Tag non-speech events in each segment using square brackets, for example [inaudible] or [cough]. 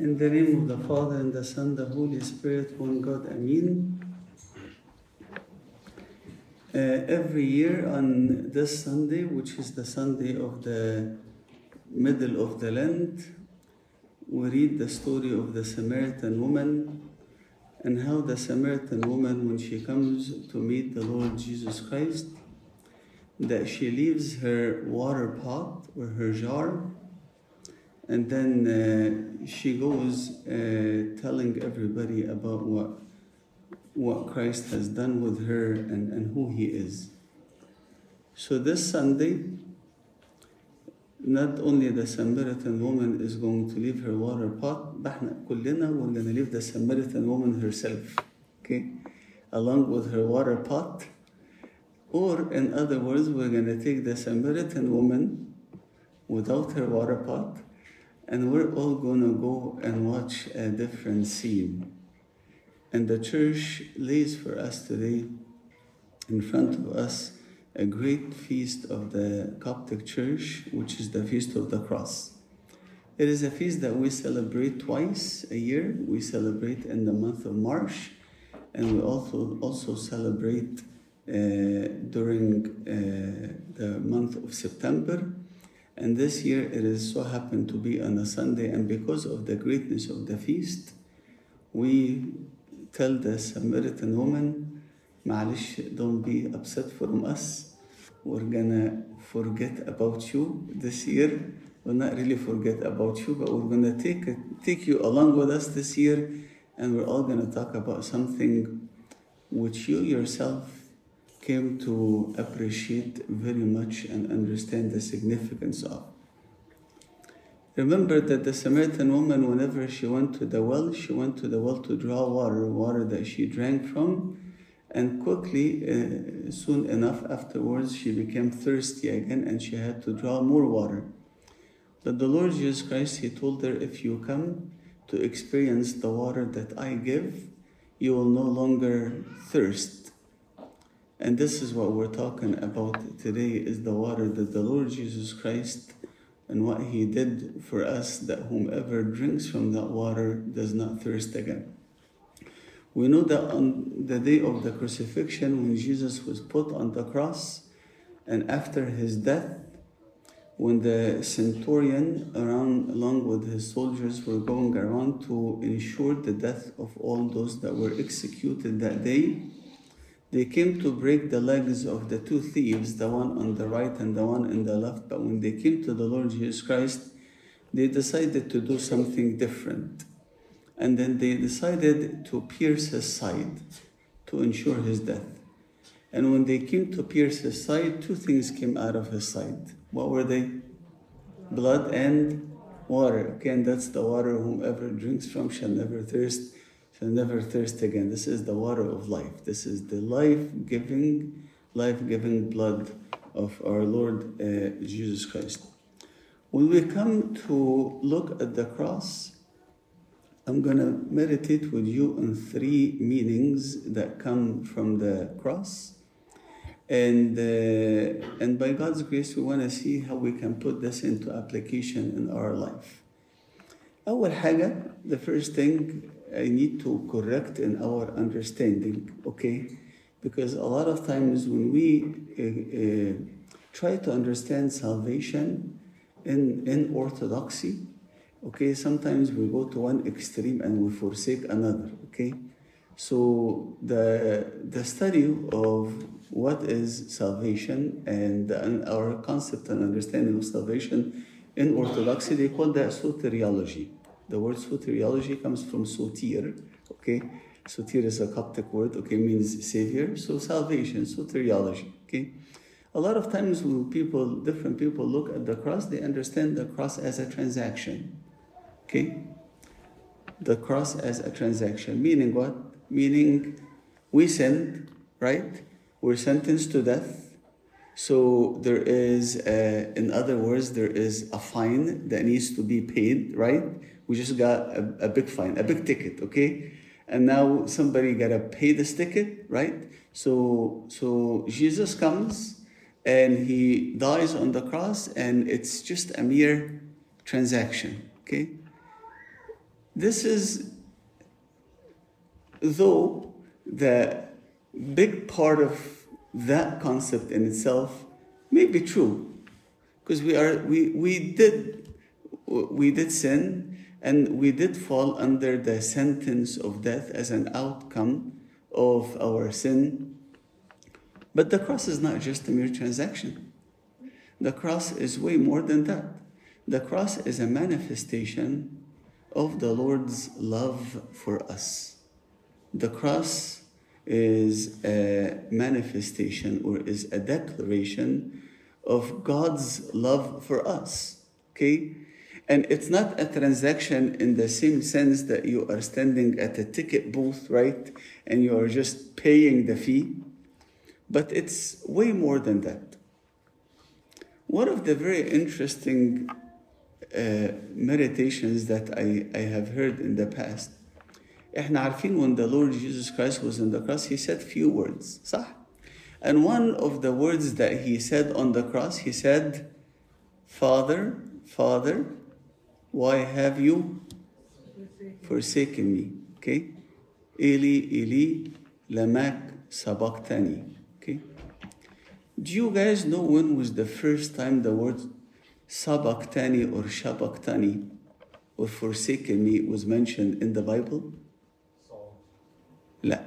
In the name of the Father, and the Son, the Holy Spirit, one God, Amen. Uh, every year on this Sunday, which is the Sunday of the middle of the Lent, we read the story of the Samaritan woman and how the Samaritan woman, when she comes to meet the Lord Jesus Christ, that she leaves her water pot or her jar and then uh, she goes uh, telling everybody about what what Christ has done with her and, and who he is. So this Sunday, not only the Samaritan woman is going to leave her water pot, but احنا كلنا we're going to leave the Samaritan woman herself, okay, along with her water pot. Or in other words, we're going to take the Samaritan woman without her water pot and we're all to go and watch a different scene. And the church lays for us today in front of us a great feast of the Coptic Church, which is the Feast of the Cross. It is a feast that we celebrate twice a year. We celebrate in the month of March, and we also also celebrate uh, during uh, the month of September. And this year it is so happened to be on a Sunday, and because of the greatness of the feast, we tell the Samaritan woman, Malish, don't be upset from us. We're gonna forget about you this year. We'll not really forget about you, but we're gonna take take you along with us this year, and we're all gonna talk about something which you yourself came to appreciate very much and understand the significance of. Remember that the Samaritan woman, whenever she went to the well, she went to the well to draw water, water that she drank from, and quickly, uh, soon enough afterwards, she became thirsty again and she had to draw more water. But the Lord Jesus Christ, He told her, if you come to experience the water that I give, you will no longer thirst. And this is what we're talking about today is the water that the Lord Jesus Christ and what he did for us that whomever drinks from that water does not thirst again. We know that on the day of the crucifixion when Jesus was put on the cross and after his death when the centurion around along with his soldiers were going around to ensure the death of all those that were executed that day they came to break the legs of the two thieves, the one on the right and the one on the left. But when they came to the Lord Jesus Christ, they decided to do something different. And then they decided to pierce his side to ensure his death. And when they came to pierce his side, two things came out of his side. What were they? Blood and water. Okay, and that's the water whomever drinks from shall never thirst shall never thirst again. This is the water of life. This is the life-giving, life-giving blood of our Lord uh, Jesus Christ. When we come to look at the cross, I'm going to meditate with you on three meanings that come from the cross. And, uh, and by God's grace, we want to see how we can put this into application in our life. أول حاجة, the first thing I need to correct in our understanding, okay? Because a lot of times when we uh, uh, try to understand salvation in, in orthodoxy, okay, sometimes we go to one extreme and we forsake another, okay? So the, the study of what is salvation and, and our concept and understanding of salvation in orthodoxy, they call that soteriology. The word soteriology comes from sotir, okay? Sotir is a Coptic word, okay, means savior. So salvation, soteriology, okay? A lot of times when people, different people look at the cross, they understand the cross as a transaction, okay? The cross as a transaction, meaning what? Meaning we sinned, right? We're sentenced to death. So there is, a, in other words, there is a fine that needs to be paid, right? We just got a, a big fine, a big ticket, okay? And now somebody gotta pay this ticket, right? So so Jesus comes and he dies on the cross, and it's just a mere transaction, okay? This is, though the big part of that concept in itself may be true, because we are we we did we did sin and we did fall under the sentence of death as an outcome of our sin. But the cross is not just a mere transaction. The cross is way more than that. The cross is a manifestation of the Lord's love for us. The cross is a manifestation or is a declaration of God's love for us. Okay? And it's not a transaction in the same sense that you are standing at a ticket booth, right? And you are just paying the fee. But it's way more than that. One of the very interesting uh, meditations that I, I have heard in the past احنا عارفين when the Lord Jesus Christ was on the cross he said few words صح and one of the words that he said on the cross he said Father Father why have you forsaken me okay Eli Eli lamak sabachthani okay do you guys know when was the first time the word sabachthani or shabachtani or forsaken me was mentioned in the Bible? لا.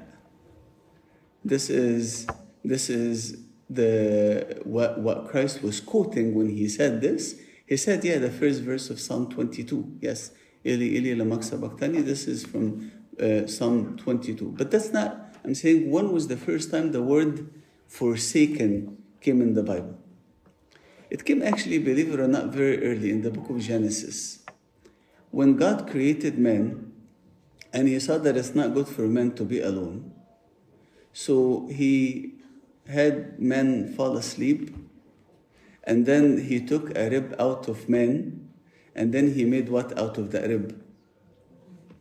This is this is the what what Christ was quoting when he said this. He said, yeah, the first verse of Psalm 22. Yes. Eli Eli lamak sabachthani. This is from uh, Psalm 22. But that's not, I'm saying, when was the first time the word forsaken came in the Bible? It came actually, believe it or not, very early in the book of Genesis. When God created man, and he saw that it's not good for men to be alone. So he had men fall asleep, and then he took a rib out of man, and then he made what out of the rib?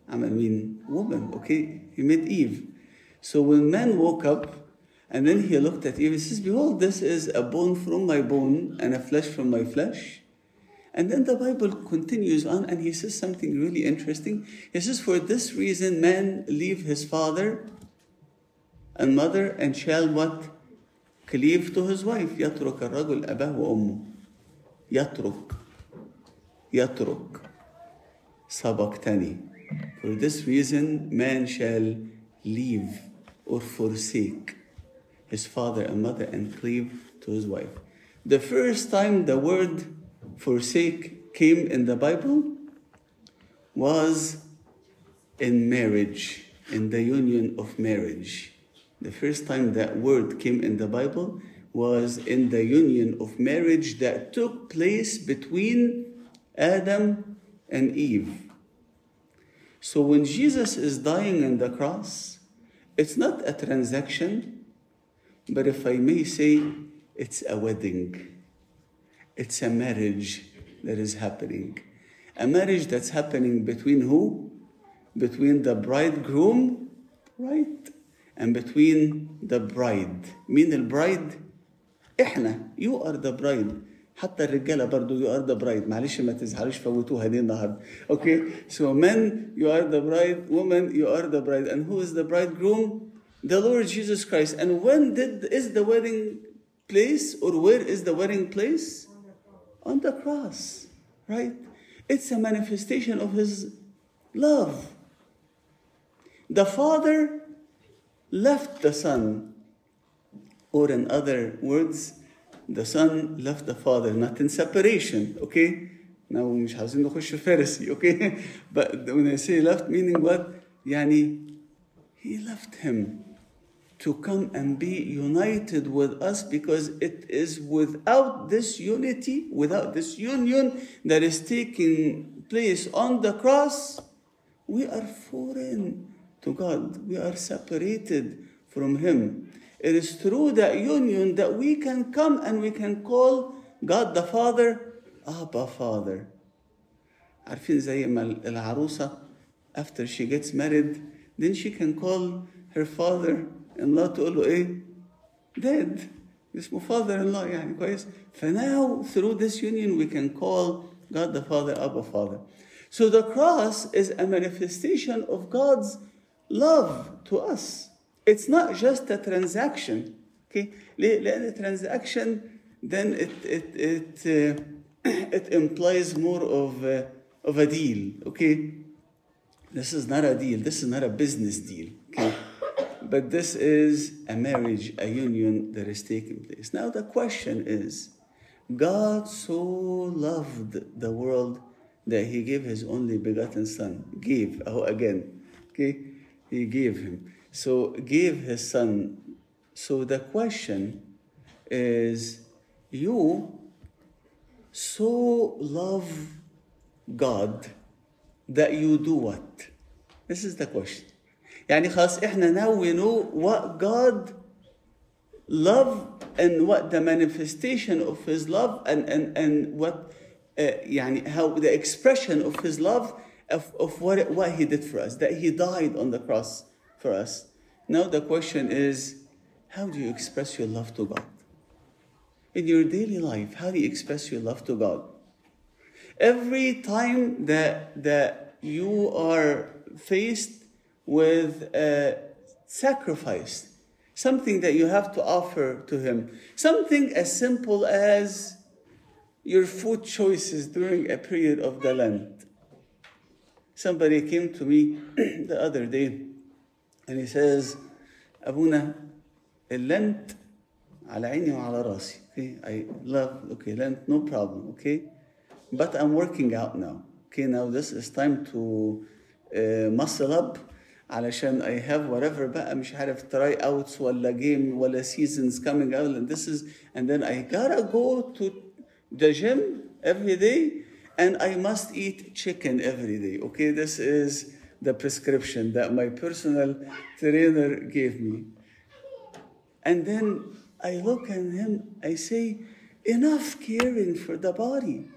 I mean, woman, okay? He made Eve. So when man woke up, and then he looked at Eve, he says, Behold, this is a bone from my bone and a flesh from my flesh. And then the Bible continues on and he says something really interesting. He says, For this reason, man leave his father and mother and shall what? Cleave to his wife. يترك الرجل أباه وأمه. يترك. يترك. سبقتني. For this reason, man shall leave or forsake his father and mother and cleave to his wife. The first time the word forsake came in the Bible was in marriage, in the union of marriage. The first time that word came in the Bible was in the union of marriage that took place between Adam and Eve. So when Jesus is dying on the cross, it's not a transaction, but if I may say, it's a wedding. It's a marriage that is happening. A marriage that's happening between who? Between the bridegroom, right? And between the bride. مين البرايد؟ احنا. You are the bride. حتى الرجالة برضو you are the bride. معلش ما تزعلوش فوتوها دي النهاردة. Okay? So men, you are the bride. Women, you are the bride. And who is the bridegroom? The Lord Jesus Christ. And when did is the wedding place or where is the wedding place? on the cross, right? It's a manifestation of His love. The Father left the Son, or in other words, the Son left the Father, not in separation, okay? Now مش عاوزين نخش فارسي, okay? [laughs] But when I say left, meaning what? يعني He left Him to come and be united with us because it is without this unity, without this union that is taking place on the cross, we are foreign to God. We are separated from Him. It is through that union that we can come and we can call God the Father Abba Father. عارفين زي ما العروسة after she gets married then she can call her father in law تقول له ايه dad اسمه father in law يعني كويس فناو through this union we can call God the Father Abba Father So the cross is a manifestation of God's love to us. It's not just a transaction. Okay? ليه؟ لأن transaction then it it it uh, [clears throat] it implies more of a, of a deal. Okay? This is not a deal. This is not a business deal. Okay? But this is a marriage, a union that is taking place. Now the question is, God so loved the world that he gave his only begotten son. Gave, oh again, okay? He gave him. So gave his son. So the question is, you so love God that you do what? This is the question. يعني خلاص احنا now we know what God love and what the manifestation of his love and and and what uh, يعني how the expression of his love of, of what what he did for us that he died on the cross for us. Now the question is how do you express your love to God? In your daily life, how do you express your love to God? Every time that that you are faced with a sacrifice, something that you have to offer to Him, something as simple as your food choices during a period of the Lent. Somebody came to me [clears throat] the other day and he says, Abuna, Lent على عيني وعلى راسي. Okay, I love, okay, Lent, no problem, okay? But I'm working out now. Okay, now this is time to uh, muscle up علشان I have whatever بقى مش عارف try outs ولا game ولا seasons coming out and this is and then I gotta go to the gym every day and I must eat chicken every day. Okay, this is the prescription that my personal trainer gave me. And then I look at him, I say, enough caring for the body.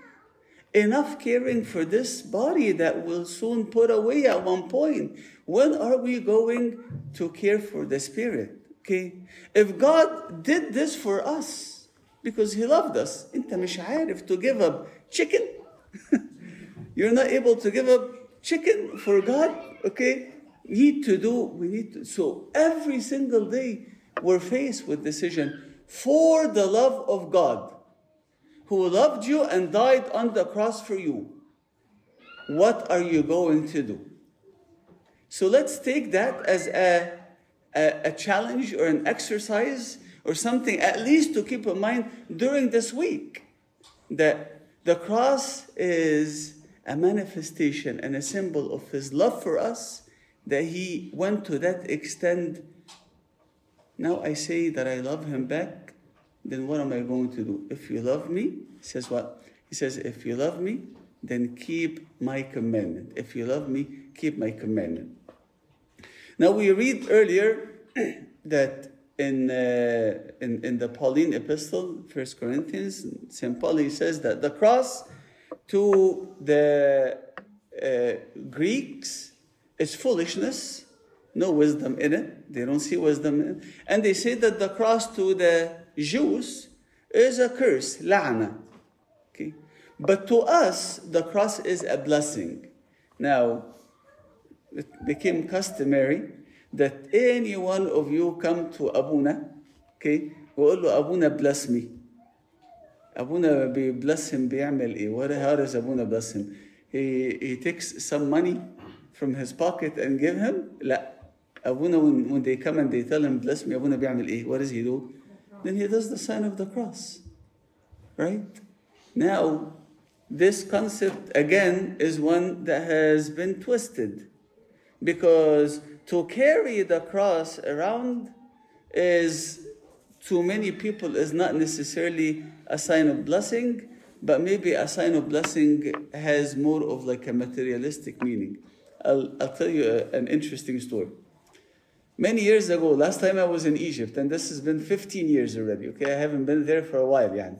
Enough caring for this body that will soon put away at one point. When are we going to care for the spirit? Okay? If God did this for us because He loved us, أنت مش عارف to give up chicken? [laughs] You're not able to give up chicken for God? Okay? Need to do, we need to. So every single day we're faced with decision for the love of God who loved you and died on the cross for you. What are you going to do? So let's take that as a, a, a, challenge or an exercise or something, at least to keep in mind during this week. That the cross is a manifestation and a symbol of his love for us, that he went to that extent. Now I say that I love him back then what am I going to do? If you love me, he says what? He says, if you love me, then keep my commandment. If you love me, keep my commandment. Now we read earlier [clears throat] that in, uh, in, in the Pauline epistle, First Corinthians, St. Paul he says that the cross to the uh, Greeks is foolishness, no wisdom in it. They don't see wisdom in it. And they say that the cross to the Jews is a curse, la'na. Okay? But to us, the cross is a blessing. Now, it became customary that any one of you come to Abuna, okay, ويقول له Abuna bless me. Abuna be bless him بيعمل ايه? What, how does Abuna bless him? He, he takes some money from his pocket and give him? لا. Abuna, when, when they come and they tell him bless me, Abuna بيعمل ايه? What does he do? then he does the sign of the cross. Right? Now, this concept again is one that has been twisted because to carry the cross around is to many people is not necessarily a sign of blessing but maybe a sign of blessing has more of like a materialistic meaning i'll, I'll tell you a, an interesting story Many years ago, last time I was in Egypt, and this has been 15 years already, okay? I haven't been there for a while, yani.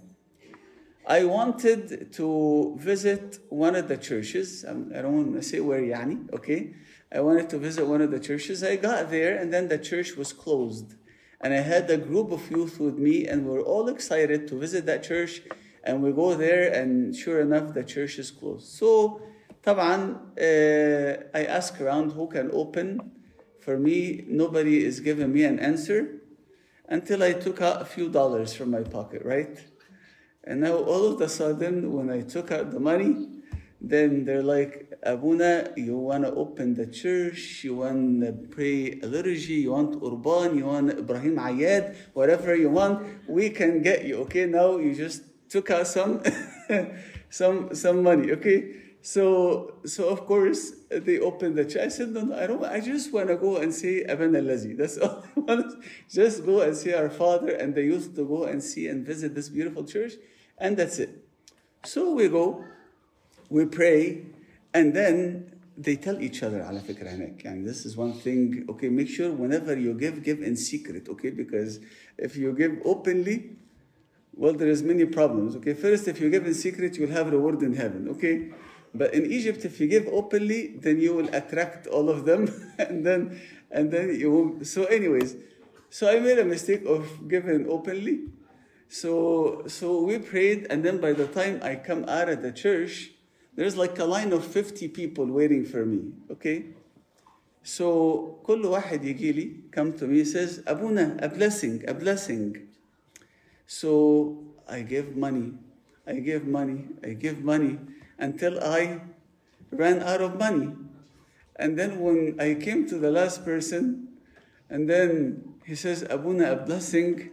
I wanted to visit one of the churches. I don't want to say where, yani, okay? I wanted to visit one of the churches. I got there, and then the church was closed. And I had a group of youth with me, and we are all excited to visit that church. And we go there, and sure enough, the church is closed. So طبعا uh, I ask around who can open for me nobody is giving me an answer until I took out a few dollars from my pocket right and now all of a sudden when I took out the money then they're like Abuna you want to open the church you want to pray a liturgy you want Urban you want Ibrahim Ayad whatever you want we can get you okay? Now you just took us some [laughs] some some money okay? So so of course they opened the church. I said no, no I don't I just want to go and see Aban Al-Lazi [laughs] that's all I want [laughs] just go and see our father and they used to go and see and visit this beautiful church and that's it. So we go we pray and then they tell each other على فكرة هناك and this is one thing okay make sure whenever you give give in secret okay because if you give openly well there is many problems okay first if you give in secret you'll have reward in heaven okay but in Egypt if you give openly then you will attract all of them [laughs] and then and then you won't so anyways so I made a mistake of giving openly so so we prayed and then by the time I come out of the church there's like a line of 50 people waiting for me okay so كل واحد يجي لي come to me says أبونا a blessing a blessing so I give money I give money I give money until I ran out of money and then when I came to the last person and then he says Abuna a blessing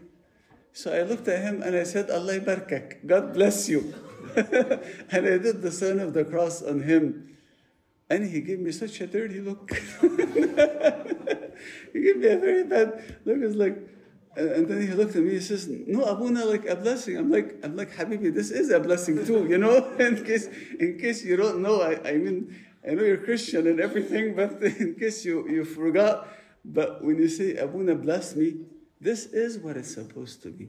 so I looked at him and I said Allah يباركك God bless you [laughs] and I did the sign of the cross on him. And he gave me such a dirty look. [laughs] he gave me a very bad look. It's like, and then he looked at me. He says, "No, Abuna, like a blessing." I'm like, "I'm like, Habibi, this is a blessing too, you know." [laughs] in case, in case you don't know, I, I mean, I know you're Christian and everything, but in case you you forgot, but when you say Abuna bless me, this is what it's supposed to be,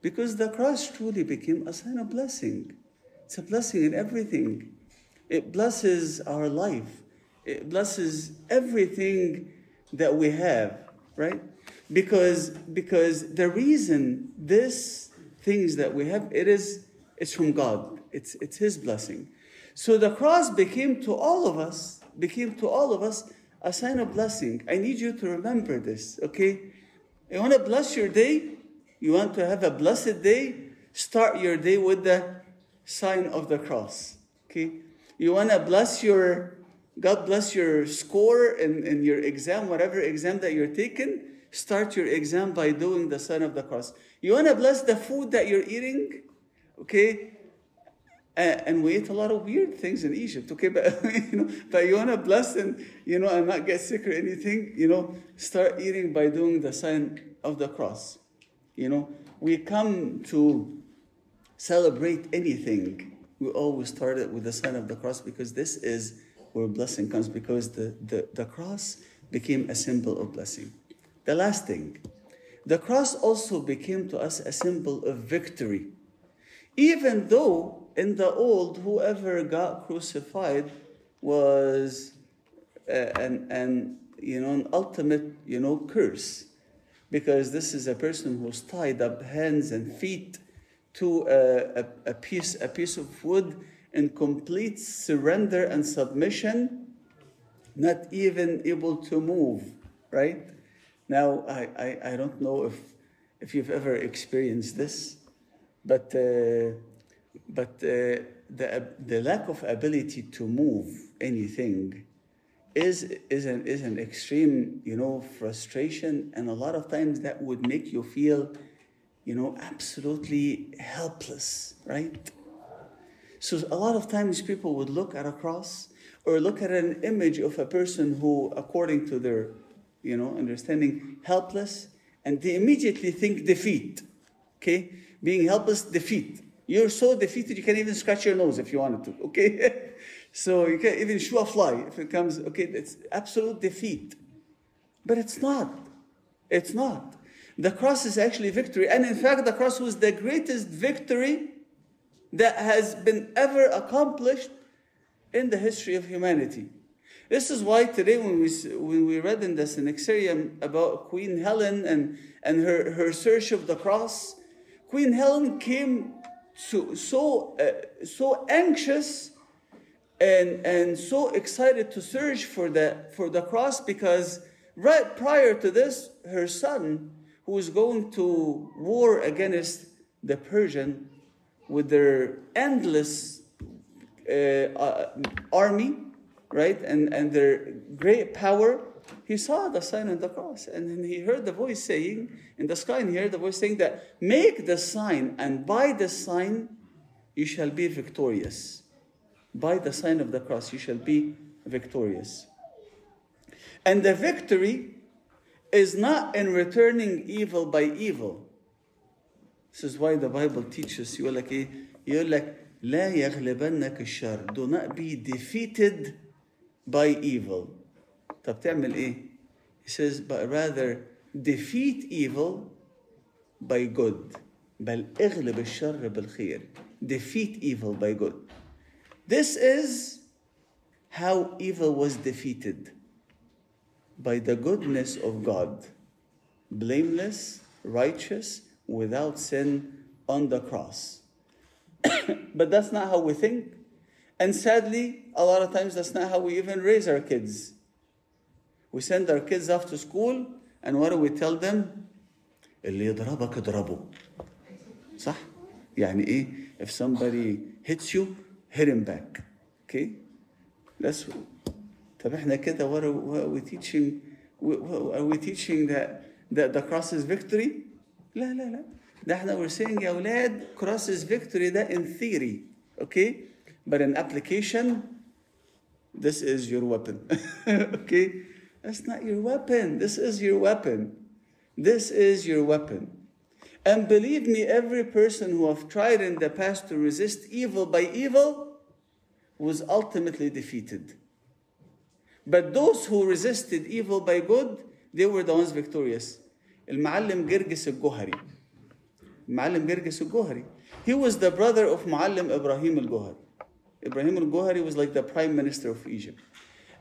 because the cross truly became a sign of blessing. It's a blessing in everything. It blesses our life. It blesses everything that we have, right? Because because the reason this things that we have it is it's from God. It's it's His blessing. So the cross became to all of us became to all of us a sign of blessing. I need you to remember this, okay? You want to bless your day? You want to have a blessed day? Start your day with the sign of the cross. Okay? You want to bless your, God bless your score in, in your exam, whatever exam that you're taking, start your exam by doing the sign of the cross. You want to bless the food that you're eating? Okay? Uh, and we eat a lot of weird things in Egypt, okay? [laughs] But you know, but you want to bless and you know and not get sick or anything, you know, start eating by doing the sign of the cross. You know, we come to celebrate anything, we always start it with the sign of the cross because this is where blessing comes because the, the, the cross became a symbol of blessing. The last thing, the cross also became to us a symbol of victory. Even though in the old, whoever got crucified was uh, an, an, you know, an ultimate you know, curse because this is a person who's tied up hands and feet to a, a, a, piece, a piece of wood in complete surrender and submission, not even able to move, right? Now, I, I, I don't know if, if you've ever experienced this, but, uh, but uh, the, the lack of ability to move anything is, is, an, is an extreme, you know, frustration, and a lot of times that would make you feel you know, absolutely helpless, right? So a lot of times people would look at a cross or look at an image of a person who, according to their, you know, understanding, helpless, and they immediately think defeat. Okay? Being helpless, defeat. You're so defeated you can't even scratch your nose if you wanted to. Okay? [laughs] so you can't even shoo a fly if it comes, okay, it's absolute defeat. But it's not. It's not. The cross is actually victory. And in fact, the cross was the greatest victory that has been ever accomplished in the history of humanity. This is why today, when we, when we read in the Synaxarium about Queen Helen and, and her, her search of the cross, Queen Helen came so, so, uh, so anxious and, and so excited to search for the, for the cross because right prior to this, her son, who was going to war against the Persian with their endless uh, uh, army, right, and, and their great power, he saw the sign on the cross. And then he heard the voice saying in the sky, and he heard the voice saying that, Make the sign, and by the sign you shall be victorious. By the sign of the cross you shall be victorious. And the victory is not in returning evil by evil. This is why the Bible teaches you like يقول لك لا يغلبنك الشر. Do not be defeated by evil. طب تعمل ايه؟ He says, but rather defeat evil by good. بل اغلب الشر بالخير. Defeat evil by good. This is how evil was defeated by the goodness of God, blameless, righteous, without sin on the cross. [coughs] but that's not how we think. And sadly, a lot of times that's not how we even raise our kids. We send our kids off to school, and what do we tell them? اللي يضربك اضربه. صح؟ يعني ايه؟ If somebody hits you, hit him back. Okay? That's طب احنا كده what are, what are we teaching? What, are we teaching that, that the cross is victory? لا لا لا. ده احنا we're saying يا اولاد cross is victory ده in theory. Okay? But in application, this is your weapon. [laughs] okay? That's not your weapon. This is your weapon. This is your weapon. And believe me, every person who have tried in the past to resist evil by evil was ultimately defeated. But those who resisted evil by good, they were the ones victorious. المعلم جرجس الجوهري. المعلم جرجس الجوهري. He was the brother of معلم إبراهيم الجوهري. Ibrahim al-Gohari was like the prime minister of Egypt.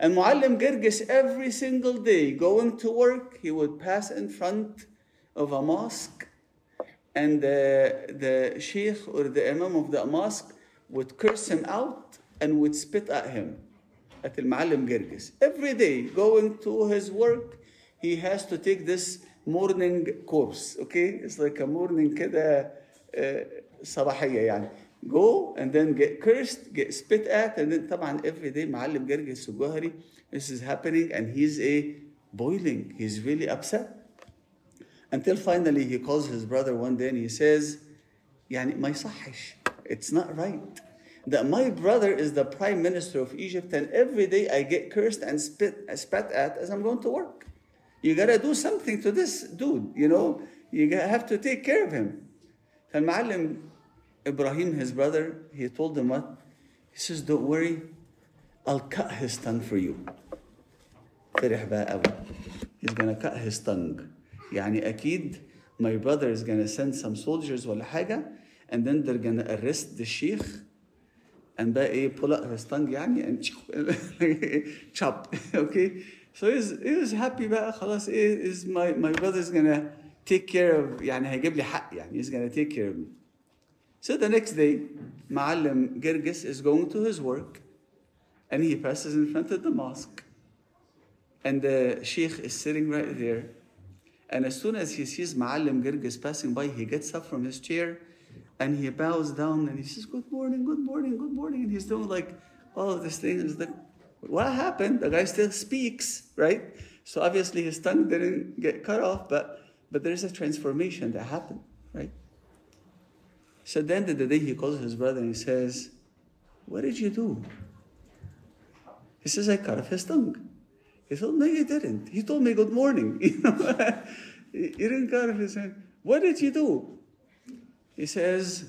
And Muallim Girgis, every single day going to work, he would pass in front of a mosque, and the, the sheikh or the imam of the mosque would curse him out and would spit at him, at Al Muallim Girgis. Every day going to his work, he has to take this morning course, okay? It's like a morning كده صباحية يعني. Go and then get cursed, get spit at, and then طبعا every day معلم جرجس الجوهري, this is happening and he's a boiling. He's really upset. Until finally he calls his brother one day and he says, يعني ما يصحش. It's not right. That my brother is the prime minister of Egypt and every day I get cursed and spit, spat at as I'm going to work. You gotta do something to this dude, you know? You have to take care of him. فالمعلم Ibrahim, his brother, he told him what? He says, Don't worry, I'll cut his tongue for you. فرح بقى قوي. He's gonna cut his tongue. يعني أكيد my brother is gonna send some soldiers ولا حاجة and then they're gonna arrest the sheikh and بقى إيه pull out his tongue يعني and [laughs] chop. okay? So he's, he was happy بقى خلاص إيه is my, my brother is gonna take care of يعني هيجيب لي حق يعني he's gonna take care of me. So the next day, Ma'allim Girgis is going to his work and he passes in front of the mosque. And the sheikh is sitting right there. And as soon as he sees Ma'allim Girgis passing by, he gets up from his chair and he bows down and he says, Good morning, good morning, good morning. And he's doing like all of this thing. Is like, what happened? The guy still speaks, right? So obviously his tongue didn't get cut off, but, but there's a transformation that happened, right? So at the end of the day, he calls his brother and he says, What did you do? He says, I cut off his tongue. He said, oh, No, you didn't. He told me good morning. [laughs] You know, you didn't cut off his tongue. What did you do? He says,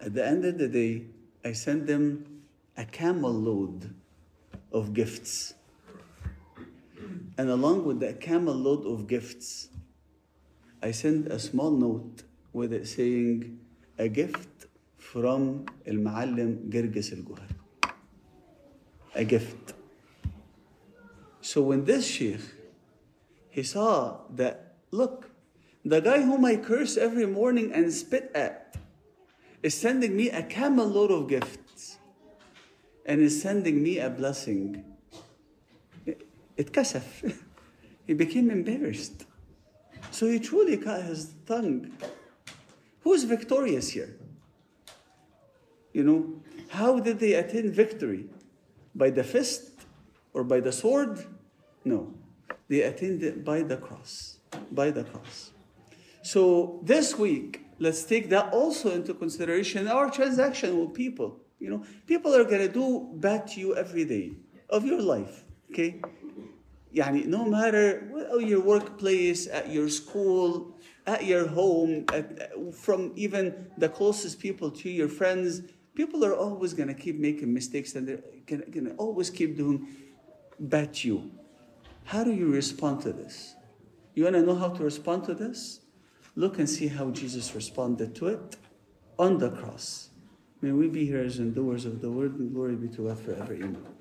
At the end of the day, I sent them a camel load of gifts. And along with that camel load of gifts, I sent a small note with it saying, A gift from Al Ma'allim Girgis Al Guhar. A gift. So when this sheikh, he saw that, look, the guy whom I curse every morning and spit at is sending me a camel load of gifts and is sending me a blessing. It kasaf. [laughs] he became embarrassed. So he truly cut his tongue. Who's victorious here? You know, how did they attain victory? By the fist or by the sword? No. They attained it by the cross. By the cross. So this week, let's take that also into consideration our transaction with people. You know, people are going to do bad to you every day of your life. Okay? يعني no matter well, your workplace, at your school, at your home, at, from even the closest people to your friends, people are always going to keep making mistakes and they're going to always keep doing bad to you. How do you respond to this? You want to know how to respond to this? Look and see how Jesus responded to it on the cross. May we be hearers and doers of the word, and glory be to God forever. Amen.